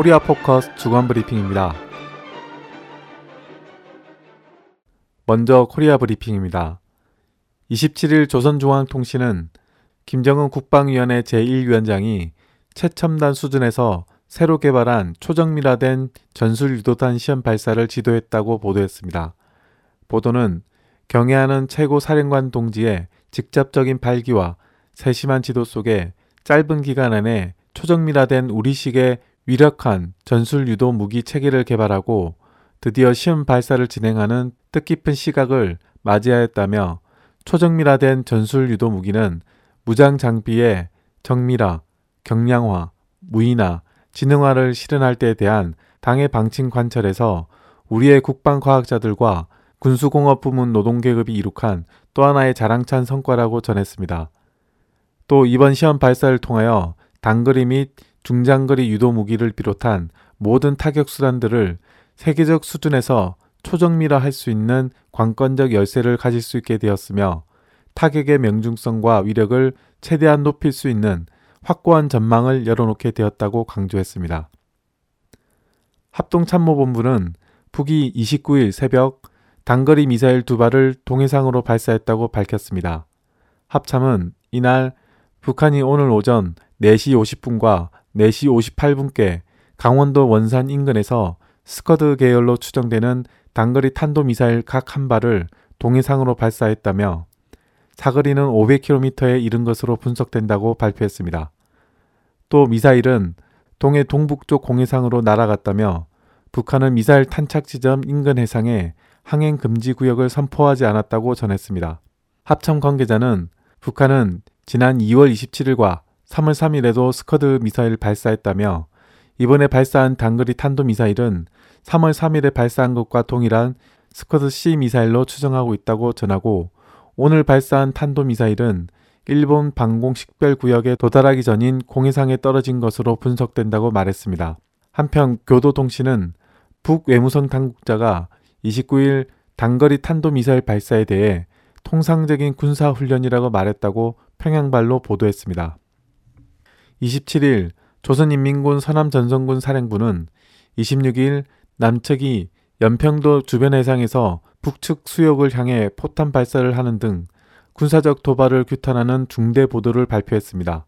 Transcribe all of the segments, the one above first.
코리아 포커스 주간 브리핑입니다. 먼저 코리아 브리핑입니다. 27일 조선중앙통신은 김정은 국방위원회 제1위원장이 최첨단 수준에서 새로 개발한 초정밀화된 전술 유도탄 시험 발사를 지도했다고 보도했습니다. 보도는 경애하는 최고 사령관 동지의 직접적인 발기와 세심한 지도 속에 짧은 기간 안에 초정밀화된 우리식의 위력한 전술 유도 무기 체계를 개발하고 드디어 시험 발사를 진행하는 뜻깊은 시각을 맞이하였다며 초정밀화된 전술 유도 무기는 무장 장비의 정밀화, 경량화, 무인화, 지능화를 실현할 때에 대한 당의 방침 관철에서 우리의 국방 과학자들과 군수공업 부문 노동계급이 이룩한 또 하나의 자랑찬 성과라고 전했습니다. 또 이번 시험 발사를 통하여 단거리 및 중장거리 유도 무기를 비롯한 모든 타격 수단들을 세계적 수준에서 초정밀화 할 수 있는 관건적 열쇠를 가질 수 있게 되었으며 타격의 명중성과 위력을 최대한 높일 수 있는 확고한 전망을 열어놓게 되었다고 강조했습니다. 합동참모본부는 북이 29일 새벽 단거리 미사일 두 발을 동해상으로 발사했다고 밝혔습니다. 합참은 이날 북한이 오늘 오전 4시 50분과 4시 58분께 강원도 원산 인근에서 스커드 계열로 추정되는 단거리 탄도미사일 각 한 발을 동해상으로 발사했다며 사거리는 500km에 이른 것으로 분석된다고 발표했습니다. 또 미사일은 동해 동북쪽 공해상으로 날아갔다며 북한은 미사일 탄착 지점 인근 해상에 항행 금지 구역을 선포하지 않았다고 전했습니다. 합참 관계자는 북한은 지난 2월 27일과 3월 3일에도 스커드 미사일 발사했다며 이번에 발사한 단거리 탄도 미사일은 3월 3일에 발사한 것과 동일한 스커드 C 미사일로 추정하고 있다고 전하고 오늘 발사한 탄도 미사일은 일본 방공 식별 구역에 도달하기 전인 공해상에 떨어진 것으로 분석된다고 말했습니다. 한편 교도통신은 북 외무성 당국자가 29일 단거리 탄도 미사일 발사에 대해 통상적인 군사 훈련이라고 말했다고 평양발로 보도했습니다. 27일 조선인민군 서남전선군 사령부는 26일 남측이 연평도 주변 해상에서 북측 수역을 향해 포탄 발사를 하는 등 군사적 도발을 규탄하는 중대 보도를 발표했습니다.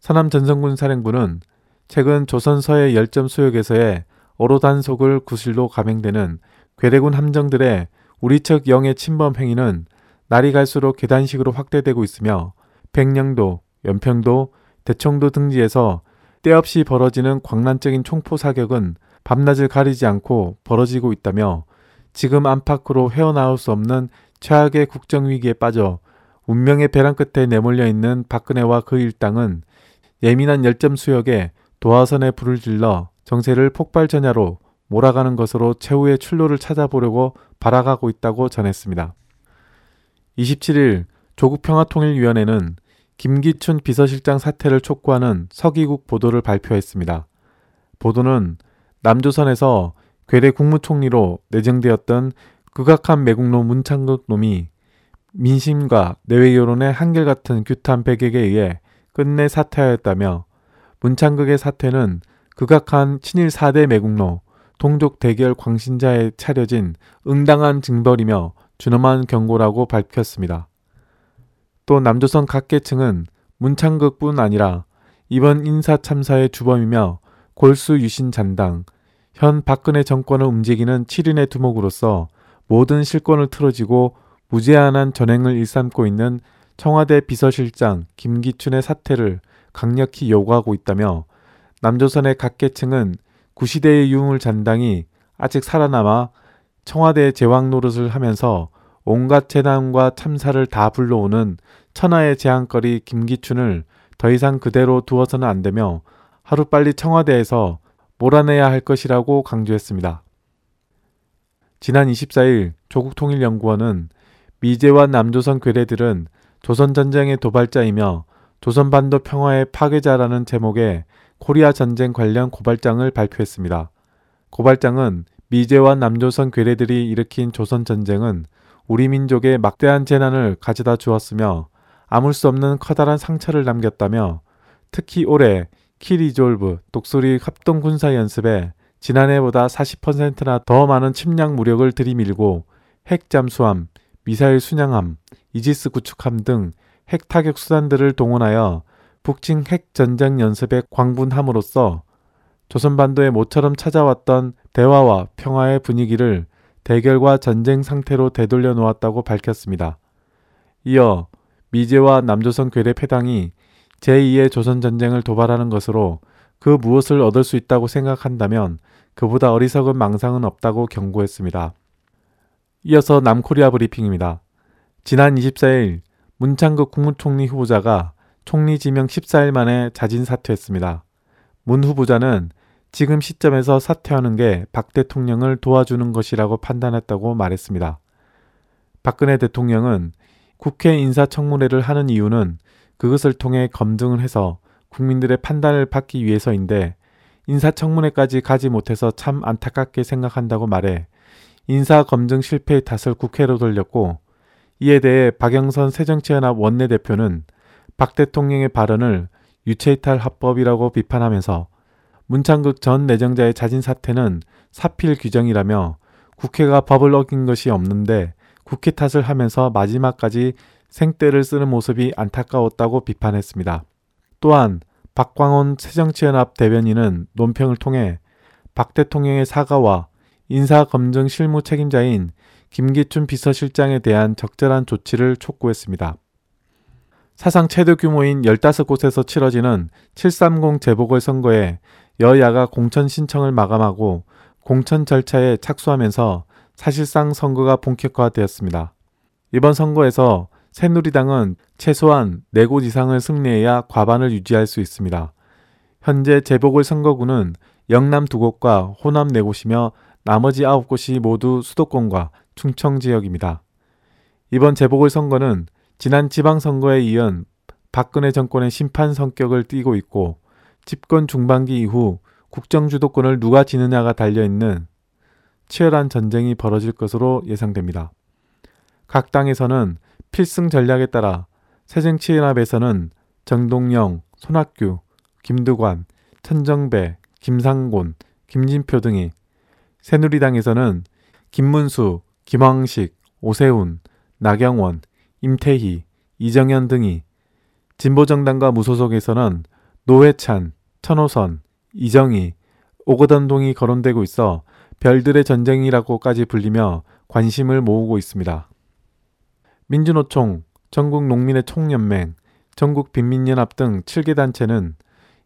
서남전선군 사령부는 최근 조선 서해 열점 수역에서의 어로 단속을 구실로 감행되는 괴뢰군 함정들의 우리 측 영해 침범 행위는 날이 갈수록 계단식으로 확대되고 있으며 백령도, 연평도, 대청도 등지에서 때없이 벌어지는 광란적인 총포 사격은 밤낮을 가리지 않고 벌어지고 있다며 지금 안팎으로 헤어나올 수 없는 최악의 국정위기에 빠져 운명의 벼랑 끝에 내몰려 있는 박근혜와 그 일당은 예민한 열점 수역에 도화선에 불을 질러 정세를 폭발전야로 몰아가는 것으로 최후의 출路를 찾아보려고 발악하고 있다고 전했습니다. 27일 조국평화통일위원회는 김기춘 비서실장 사퇴를 촉구하는 서기국 보도를 발표했습니다. 보도는 남조선에서 괴뢰 국무총리로 내정되었던 극악한 매국노 문창극 놈이 민심과 내외 여론의 한결같은 규탄 배격에 의해 끝내 사퇴하였다며 문창극의 사퇴는 극악한 친일 4대 매국노 동족 대결 광신자에 차려진 응당한 징벌이며 준엄한 경고라고 밝혔습니다. 또 남조선 각 계층은 문창극뿐 아니라 이번 인사 참사의 주범이며 골수 유신 잔당, 현 박근혜 정권을 움직이는 7인의 두목으로서 모든 실권을 틀어지고 무제한한 전횡을 일삼고 있는 청와대 비서실장 김기춘의 사퇴를 강력히 요구하고 있다며 남조선의 각 계층은 구시대의 유물 잔당이 아직 살아남아 청와대 제왕 노릇을 하면서 온갖 재난과 참사를 다 불러오는 천하의 재앙거리 김기춘을 더 이상 그대로 두어서는 안 되며 하루빨리 청와대에서 몰아내야 할 것이라고 강조했습니다. 지난 24일 조국통일연구원은 미제와 남조선 괴뢰들은 조선전쟁의 도발자이며 조선반도 평화의 파괴자라는 제목의 코리아 전쟁 관련 고발장을 발표했습니다. 고발장은 미제와 남조선 괴뢰들이 일으킨 조선 전쟁은 우리 민족에 막대한 재난을 가져다 주었으며 아물 수 없는 커다란 상처를 남겼다며 특히 올해 키리졸브 독수리 합동 군사 연습에 지난해보다 40%나 더 많은 침략 무력을 들이밀고 핵 잠수함, 미사일 순양함, 이지스 구축함 등 핵 타격 수단들을 동원하여 북침 핵 전쟁 연습에 광분함으로써 조선반도에 모처럼 찾아왔던 대화와 평화의 분위기를 대결과 전쟁 상태로 되돌려 놓았다고 밝혔습니다. 이어 미제와 남조선 괴뢰 패당이 제2의 조선전쟁을 도발하는 것으로 그 무엇을 얻을 수 있다고 생각한다면 그보다 어리석은 망상은 없다고 경고했습니다. 이어서 남코리아 브리핑입니다. 지난 24일 문창극 국무총리 후보자가 총리 지명 14일 만에 자진 사퇴했습니다. 문 후보자는 지금 시점에서 사퇴하는 게 박 대통령을 도와주는 것이라고 판단했다고 말했습니다. 박근혜 대통령은 국회 인사청문회를 하는 이유는 그것을 통해 검증을 해서 국민들의 판단을 받기 위해서인데 인사청문회까지 가지 못해서 참 안타깝게 생각한다고 말해 인사 검증 실패의 탓을 국회로 돌렸고 이에 대해 박영선 새정치연합 원내대표는 박 대통령의 발언을 유체이탈 합법이라고 비판하면서 문창극 전 내정자의 자진 사퇴는 사필 규정이라며 국회가 법을 어긴 것이 없는데 국회 탓을 하면서 마지막까지 생떼를 쓰는 모습이 안타까웠다고 비판했습니다. 또한 박광원 새정치연합 대변인은 논평을 통해 박 대통령의 사과와 인사검증 실무 책임자인 김기춘 비서실장에 대한 적절한 조치를 촉구했습니다. 사상 최대 규모인 15곳에서 치러지는 730 재보궐선거에 여야가 공천 신청을 마감하고 공천 절차에 착수하면서 사실상 선거가 본격화되었습니다. 이번 선거에서 새누리당은 최소한 4곳 이상을 승리해야 과반을 유지할 수 있습니다. 현재 재보궐선거구는 영남 2곳과 호남 4곳이며 나머지 9곳이 모두 수도권과 충청 지역입니다. 이번 재보궐선거는 지난 지방선거에 이은 박근혜 정권의 심판 성격을 띠고 있고 집권 중반기 이후 국정 주도권을 누가 지느냐가 달려있는 치열한 전쟁이 벌어질 것으로 예상됩니다. 각 당에서는 필승 전략에 따라 새정치연합에서는 정동영, 손학규, 김두관, 천정배, 김상곤, 김진표 등이 새누리당에서는 김문수, 김황식, 오세훈, 나경원, 임태희, 이정현 등이 진보정당과 무소속에서는 노회찬, 천호선, 이정희, 오거돈동이 거론되고 있어 별들의 전쟁이라고까지 불리며 관심을 모으고 있습니다. 민주노총, 전국농민의 총연맹, 전국빈민연합 등 7개 단체는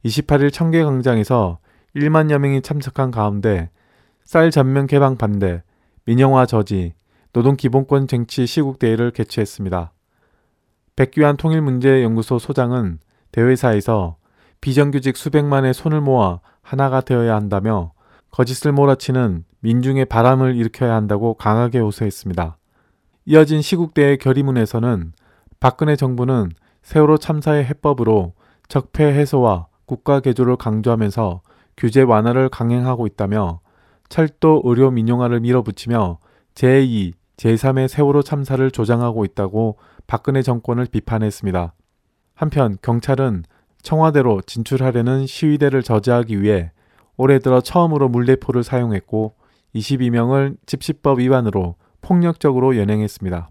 28일 청계 광장에서 1만여 명이 참석한 가운데 쌀 전면 개방 반대, 민영화 저지, 노동기본권 쟁취 시국대회를 개최했습니다. 백규환 통일문제연구소 소장은 대회사에서 비정규직 수백만의 손을 모아 하나가 되어야 한다며 거짓을 몰아치는 민중의 바람을 일으켜야 한다고 강하게 호소했습니다. 이어진 시국대의 결의문에서는 박근혜 정부는 세월호 참사의 해법으로 적폐 해소와 국가 개조를 강조하면서 규제 완화를 강행하고 있다며 철도 의료 민영화를 밀어붙이며 제2, 제3의 세월호 참사를 조장하고 있다고 박근혜 정권을 비판했습니다. 한편 경찰은 청와대로 진출하려는 시위대를 저지하기 위해 올해 들어 처음으로 물대포를 사용했고 22명을 집시법 위반으로 폭력적으로 연행했습니다.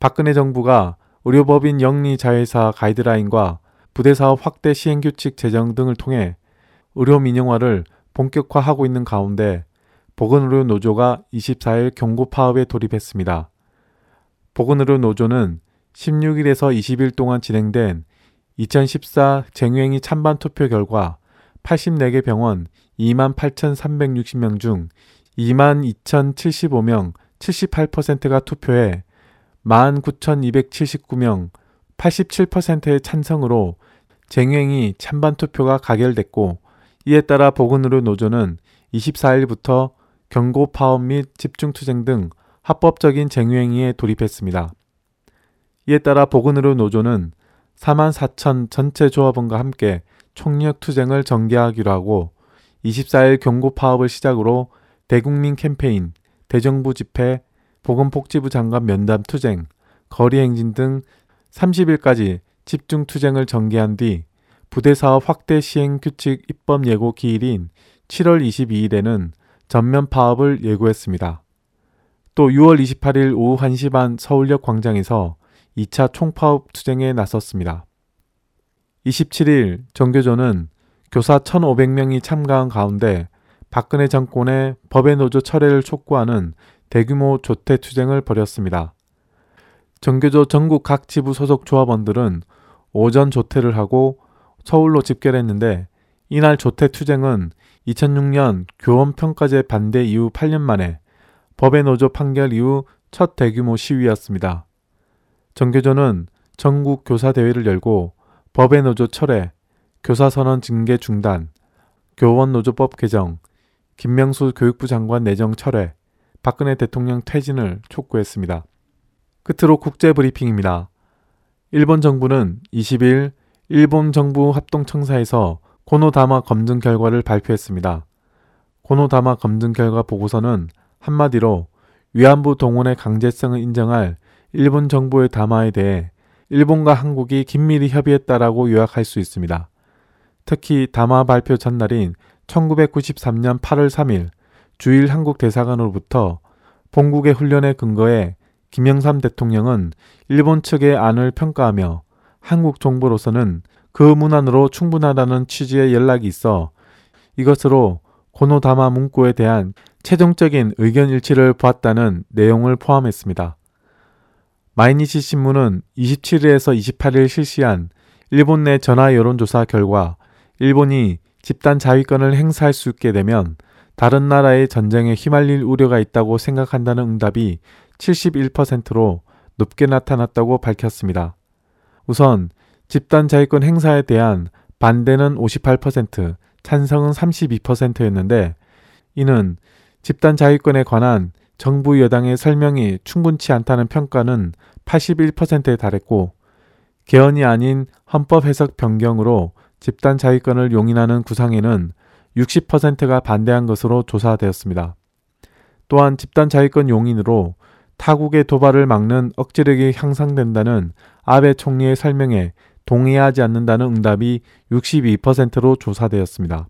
박근혜 정부가 의료법인 영리자회사 가이드라인과 부대사업 확대 시행규칙 제정 등을 통해 의료 민영화를 본격화하고 있는 가운데 보건의료 노조가 24일 경고 파업에 돌입했습니다. 보건의료 노조는 16일에서 20일 동안 진행된 2014 쟁유행위 찬반 투표 결과 84개 병원 28,360명 중 22,075명 78%가 투표해 19,279명 87%의 찬성으로 쟁행이 찬반 투표가 가결됐고 이에 따라 보건의료 노조는 24일부터 경고 파업 및 집중 투쟁 등 합법적인 쟁유행위에 돌입했습니다. 이에 따라 보건의료 노조는 4만 4천 전체 조합원과 함께 총력 투쟁을 전개하기로 하고 24일 경고 파업을 시작으로 대국민 캠페인, 대정부 집회, 보건복지부 장관 면담 투쟁, 거리 행진 등 30일까지 집중 투쟁을 전개한 뒤 부대 사업 확대 시행 규칙 입법 예고 기일인 7월 22일에는 전면 파업을 예고했습니다. 또 6월 28일 오후 1시 반 서울역 광장에서 2차 총파업 투쟁에 나섰습니다. 27일 정교조는 교사 1,500명이 참가한 가운데 박근혜 정권의 법의 노조 철회를 촉구하는 대규모 조퇴 투쟁을 벌였습니다. 정교조 전국 각 지부 소속 조합원들은 오전 조퇴를 하고 서울로 집결 했는데 이날 조퇴 투쟁은 2006년 교원평가제 반대 이후 8년 만에 법의 노조 판결 이후 첫 대규모 시위였습니다. 정교조는 전국 교사 대회를 열고 법의 노조 철회, 교사 선언 징계 중단, 교원 노조법 개정, 김명수 교육부 장관 내정 철회, 박근혜 대통령 퇴진을 촉구했습니다. 끝으로 국제 브리핑입니다. 일본 정부는 20일 일본 정부 합동청사에서 고노다마 검증 결과를 발표했습니다. 고노다마 검증 결과 보고서는 한마디로 위안부 동원의 강제성을 인정할 일본 정부의 담화에 대해 일본과 한국이 긴밀히 협의했다라고 요약할 수 있습니다. 특히 담화 발표 전날인 1993년 8월 3일 주일 한국 대사관으로부터 본국의 훈련에 근거해 김영삼 대통령은 일본 측의 안을 평가하며 한국 정부로서는 그 문안으로 충분하다는 취지의 연락이 있어 이것으로 고노다마 문구에 대한 최종적인 의견 일치를 보았다는 내용을 포함했습니다. 마이니치 신문은 27일에서 28일 실시한 일본 내 전화 여론조사 결과 일본이 집단 자위권을 행사할 수 있게 되면 다른 나라의 전쟁에 휘말릴 우려가 있다고 생각한다는 응답이 71%로 높게 나타났다고 밝혔습니다. 우선 집단 자위권 행사에 대한 반대는 58%, 찬성은 32%였는데 이는 집단 자위권에 관한 정부 여당의 설명이 충분치 않다는 평가는 81%에 달했고 개헌이 아닌 헌법 해석 변경으로 집단 자위권을 용인하는 구상에는 60%가 반대한 것으로 조사되었습니다. 또한 집단 자위권 용인으로 타국의 도발을 막는 억지력이 향상된다는 아베 총리의 설명에 동의하지 않는다는 응답이 62%로 조사되었습니다.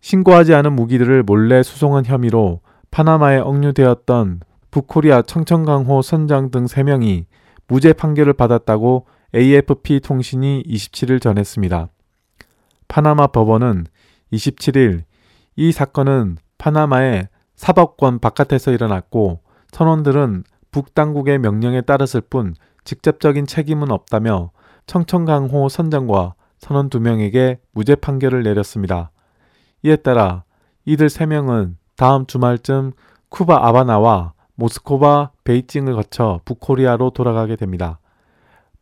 신고하지 않은 무기들을 몰래 수송한 혐의로 파나마에 억류되었던 북코리아 청천강호 선장 등 3명이 무죄 판결을 받았다고 AFP 통신이 27일 전했습니다. 파나마 법원은 27일 이 사건은 파나마의 사법권 바깥에서 일어났고 선원들은 북당국의 명령에 따랐을 뿐 직접적인 책임은 없다며 청천강호 선장과 선원 2명에게 무죄 판결을 내렸습니다. 이에 따라 이들 3명은 다음 주말쯤 쿠바 아바나와 모스코바 베이징을 거쳐 북코리아로 돌아가게 됩니다.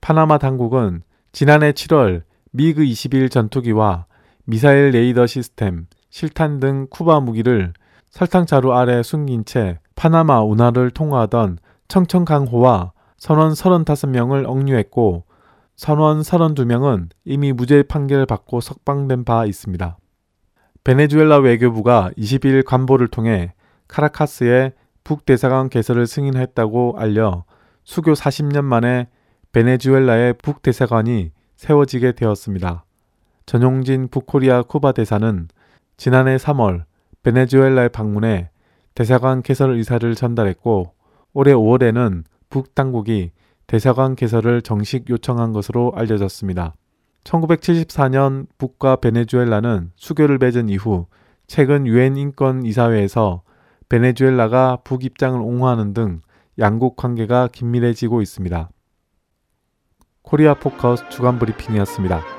파나마 당국은 지난해 7월 미그 21 전투기와 미사일 레이더 시스템, 실탄 등 쿠바 무기를 설탕자루 아래 숨긴 채 파나마 운하를 통과하던 청천강호와 선원 35명을 억류했고 선원 32명은 이미 무죄 판결을 받고 석방된 바 있습니다. 베네수엘라 외교부가 22일 관보를 통해 카라카스에 북대사관 개설을 승인했다고 알려 수교 40년 만에 베네수엘라의 북대사관이 세워지게 되었습니다. 전용진 북코리아 쿠바 대사는 지난해 3월 베네수엘라에 방문해 대사관 개설 의사를 전달했고 올해 5월에는 북 당국이 대사관 개설을 정식 요청한 것으로 알려졌습니다. 1974년 북과 베네수엘라는 수교를 맺은 이후 최근 유엔 인권 이사회에서 베네수엘라가 북 입장을 옹호하는 등 양국 관계가 긴밀해지고 있습니다. 코리아 포커스 주간 브리핑이었습니다.